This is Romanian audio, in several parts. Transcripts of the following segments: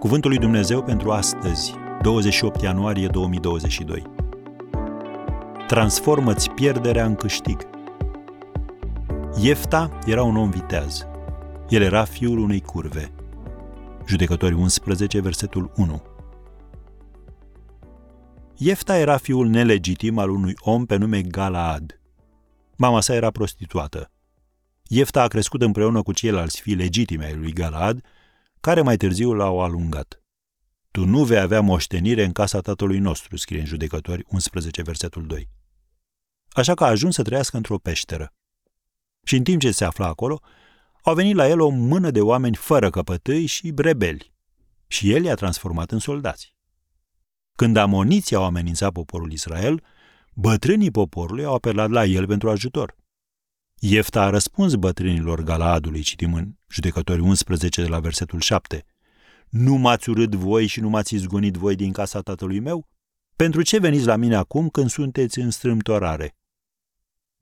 Cuvântul lui Dumnezeu pentru astăzi, 28 ianuarie 2022. Transformă-ți pierderea în câștig. Iefta era un om viteaz. El era fiul unei curve. Judecători 11, versetul 1. Iefta era fiul nelegitim al unui om pe nume Galaad. Mama sa era prostituată. Iefta a crescut împreună cu ceilalți fii legitime ai lui Galaad, care mai târziu l-au alungat. Tu nu vei avea moștenire în casa tatălui nostru, scrie în Judecători 11, versetul 2. Așa că a ajuns să trăiască într-o peșteră. Și în timp ce se afla acolo, au venit la el o mână de oameni fără căpătâi și brebeli. Și el i-a transformat în soldați. Când amoniții au amenințat poporul Israel, bătrânii poporului au apelat la el pentru ajutor. Iefta a răspuns bătrânilor Galaadului, citim în Judecători 11 de la versetul 7. Nu m-ați urât voi și nu m-ați izgonit voi din casa tatălui meu? Pentru ce veniți la mine acum când sunteți în strâmtorare?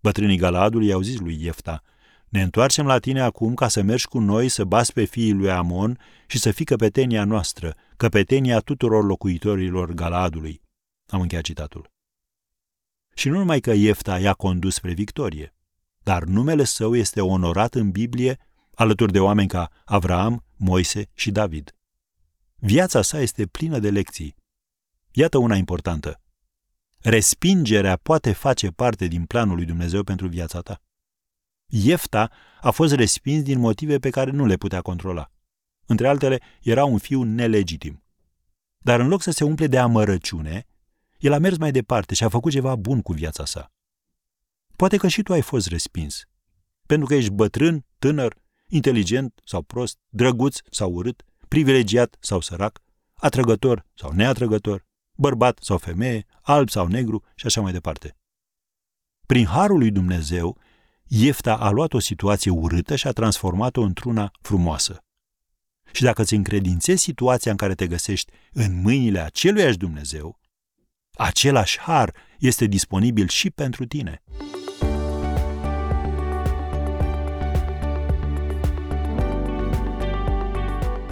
Bătrânii Galaadului i-au zis lui Iefta, ne întoarcem la tine acum ca să mergi cu noi să bați pe fiii lui Amon și să fii căpetenia noastră, căpetenia tuturor locuitorilor Galaadului. Am încheiat citatul. Și nu numai că Iefta i-a condus spre victorie, dar numele său este onorat în Biblie alături de oameni ca Avraam, Moise și David. Viața sa este plină de lecții. Iată una importantă. Respingerea poate face parte din planul lui Dumnezeu pentru viața ta. Iefta a fost respins din motive pe care nu le putea controla. Între altele, era un fiu nelegitim. Dar în loc să se umple de amărăciune, el a mers mai departe și a făcut ceva bun cu viața sa. Poate că și tu ai fost respins. Pentru că ești bătrân, tânăr, inteligent sau prost, drăguț sau urât, privilegiat sau sărac, atrăgător sau neatrăgător, bărbat sau femeie, alb sau negru și așa mai departe. Prin harul lui Dumnezeu, Iefta a luat o situație urâtă și a transformat-o într-una frumoasă. Și dacă îți încredințezi situația în care te găsești în mâinile aceluiași Dumnezeu, același har este disponibil și pentru tine.